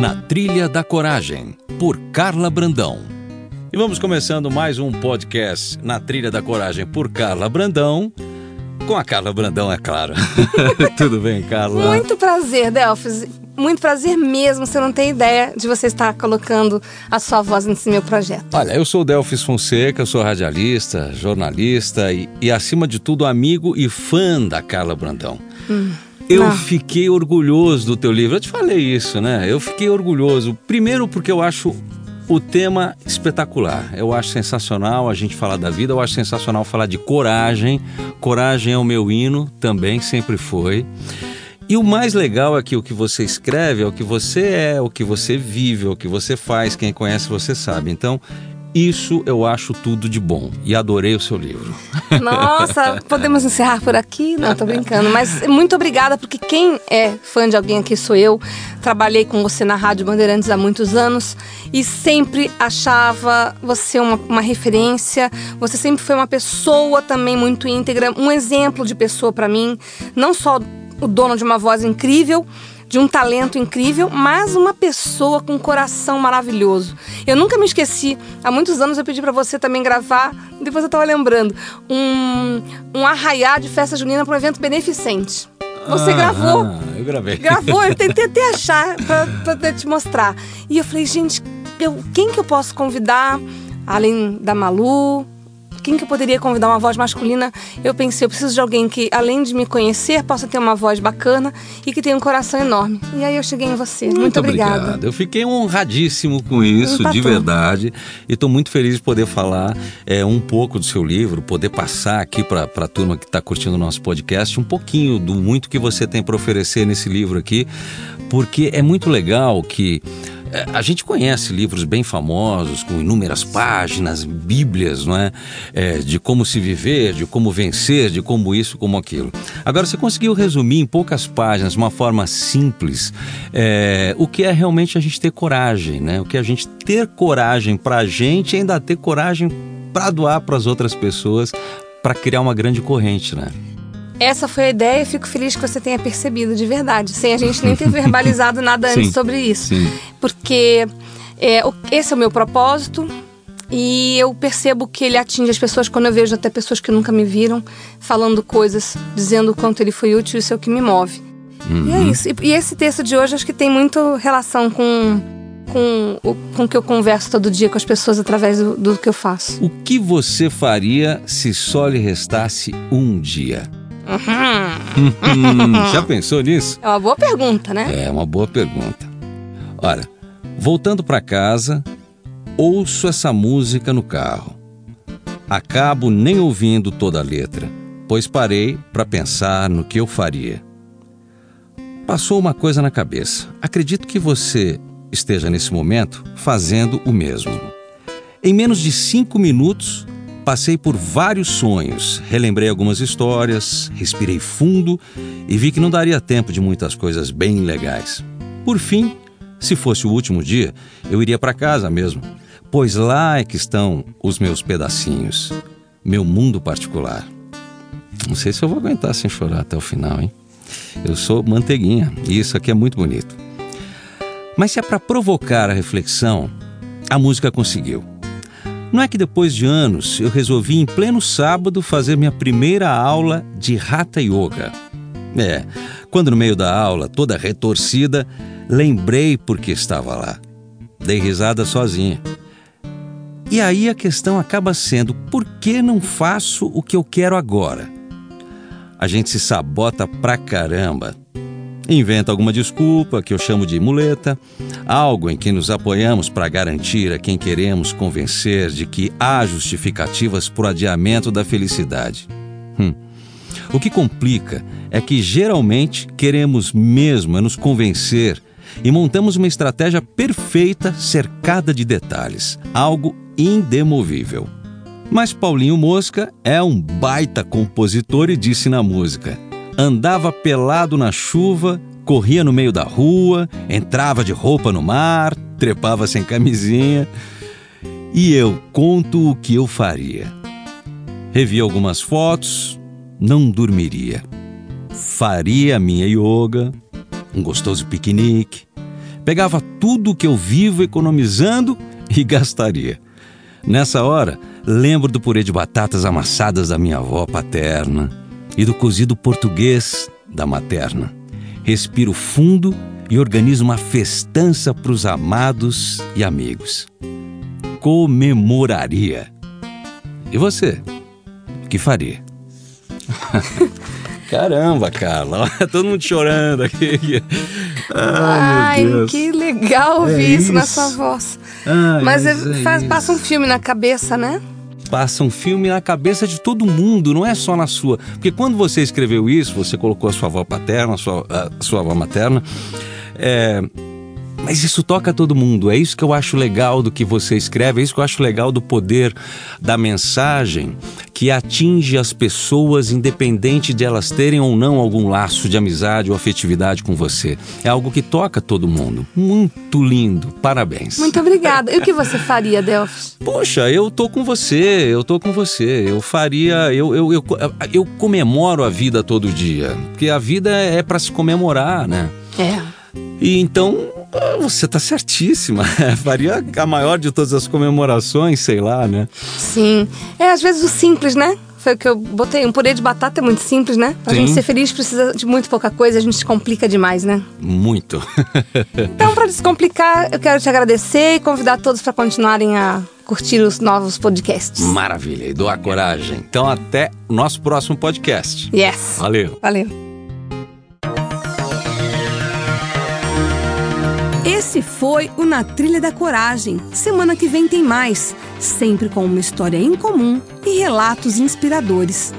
Na Trilha da Coragem, por Carla Brandão. E vamos começando mais um podcast Na Trilha da Coragem por Carla Brandão. Com a Carla Brandão, é claro. Tudo bem, Carla? Muito prazer, Delfis. Muito prazer mesmo. Você não tem ideia de você estar colocando a sua voz nesse meu projeto. Olha, eu sou o Delfis Fonseca, sou radialista, jornalista e, e, acima de tudo, amigo e fã da Carla Brandão. Hum. Eu fiquei orgulhoso do teu livro. Eu te falei isso, né? Eu fiquei orgulhoso. Primeiro porque eu acho o tema espetacular. Eu acho sensacional a gente falar da vida, eu acho sensacional falar de coragem. Coragem é o meu hino, também sempre foi. E o mais legal é que o que você escreve é o que você é, o que você vive, o que você faz. Quem conhece você sabe. Então, isso eu acho tudo de bom e adorei o seu livro. Nossa, podemos encerrar por aqui? Não, tô brincando. Mas muito obrigada, porque quem é fã de alguém aqui sou eu. Trabalhei com você na Rádio Bandeirantes há muitos anos e sempre achava você uma, uma referência. Você sempre foi uma pessoa também muito íntegra, um exemplo de pessoa para mim. Não só o dono de uma voz incrível, de um talento incrível, mas uma pessoa com um coração maravilhoso. Eu nunca me esqueci. Há muitos anos eu pedi para você também gravar, depois eu estava lembrando, um, um arraiá de festa junina para um evento beneficente. Você ah, gravou. Eu gravei. Gravou, eu tentei até achar para te mostrar. E eu falei, gente, eu, quem que eu posso convidar? Além da Malu, quem que eu poderia convidar uma voz masculina? Eu pensei, eu preciso de alguém que, além de me conhecer, possa ter uma voz bacana e que tenha um coração enorme. E aí eu cheguei em você. Muito, muito obrigada. Obrigado. Eu fiquei honradíssimo com isso, de verdade. E estou muito feliz de poder falar é, um pouco do seu livro, poder passar aqui para a turma que está curtindo o nosso podcast um pouquinho do muito que você tem para oferecer nesse livro aqui, porque é muito legal que a gente conhece livros bem famosos, com inúmeras páginas, bíblias, não é? é? De como se viver, de como vencer, de como isso, como aquilo. Agora, você conseguiu resumir em poucas páginas, de uma forma simples, é, o que é realmente a gente ter coragem, né? O que é a gente ter coragem para a gente e ainda ter coragem para doar para as outras pessoas, para criar uma grande corrente, né? Essa foi a ideia e fico feliz que você tenha percebido de verdade, sem a gente nem ter verbalizado nada antes sim, sobre isso. Sim. Porque é, esse é o meu propósito e eu percebo que ele atinge as pessoas quando eu vejo até pessoas que nunca me viram falando coisas, dizendo o quanto ele foi útil, isso é o que me move. Uhum. E é uhum. isso. E, e, esse texto de hoje acho que tem muito relação com, com o com que eu converso todo dia com as pessoas através do, do que eu faço. O que você faria se só lhe restasse um dia? Uhum. Já pensou nisso? É uma boa pergunta, né? É uma boa pergunta. Olha, voltando para casa, ouço essa música no carro. Acabo nem ouvindo toda a letra, pois parei para pensar no que eu faria. Passou uma coisa na cabeça. Acredito que você esteja nesse momento fazendo o mesmo. Em menos de cinco minutos, Passei por vários sonhos, relembrei algumas histórias, respirei fundo e vi que não daria tempo de muitas coisas bem legais. Por fim, se fosse o último dia, eu iria para casa mesmo, pois lá é que estão os meus pedacinhos, meu mundo particular. Não sei se eu vou aguentar sem chorar até o final, hein? Eu sou manteiguinha e isso aqui é muito bonito. Mas se é para provocar a reflexão, a música conseguiu. Não é que depois de anos eu resolvi em pleno sábado fazer minha primeira aula de Hatha Yoga. É, quando no meio da aula, toda retorcida, lembrei porque estava lá. Dei risada sozinha. E aí a questão acaba sendo: por que não faço o que eu quero agora? A gente se sabota pra caramba inventa alguma desculpa que eu chamo de muleta, algo em que nos apoiamos para garantir a quem queremos convencer de que há justificativas por adiamento da felicidade. Hum. O que complica é que geralmente queremos mesmo é nos convencer e montamos uma estratégia perfeita cercada de detalhes, algo indemovível. Mas Paulinho Mosca é um baita compositor e disse na música: andava pelado na chuva, corria no meio da rua, entrava de roupa no mar, trepava sem camisinha. E eu conto o que eu faria. Revi algumas fotos, não dormiria. Faria minha yoga, um gostoso piquenique. Pegava tudo o que eu vivo economizando e gastaria. Nessa hora, lembro do purê de batatas amassadas da minha avó paterna e do cozido português da materna. Respiro fundo e organizo uma festança para os amados e amigos. Comemoraria. E você? O que faria? Caramba, Carla, todo mundo chorando aqui. Ai, Ai que legal ouvir é isso, isso na sua voz. Ai, mas, mas é faz, passa um filme na cabeça, né? Passa um filme na cabeça de todo mundo, não é só na sua. Porque quando você escreveu isso, você colocou a sua avó paterna, a sua, a sua avó materna. É, mas isso toca todo mundo. É isso que eu acho legal do que você escreve, é isso que eu acho legal do poder da mensagem que atinge as pessoas, independente de elas terem ou não algum laço de amizade ou afetividade com você. É algo que toca todo mundo. Muito lindo. Parabéns. Muito obrigada. E o que você faria, Delfos? Poxa, eu tô com você, eu tô com você. Eu faria. Eu, eu, eu, eu comemoro a vida todo dia. Porque a vida é para se comemorar, né? É. E então você tá certíssima. Faria a maior de todas as comemorações, sei lá, né? Sim. É, às vezes o simples, né? Foi o que eu botei. Um purê de batata é muito simples, né? Pra Sim. gente ser feliz precisa de muito pouca coisa, a gente se complica demais, né? Muito. então, para descomplicar, eu quero te agradecer e convidar todos para continuarem a curtir os novos podcasts. Maravilha, e doar coragem. Então, até o nosso próximo podcast. Yes. Valeu. Valeu. Esse foi o Na Trilha da Coragem. Semana que vem tem mais, sempre com uma história em comum e relatos inspiradores.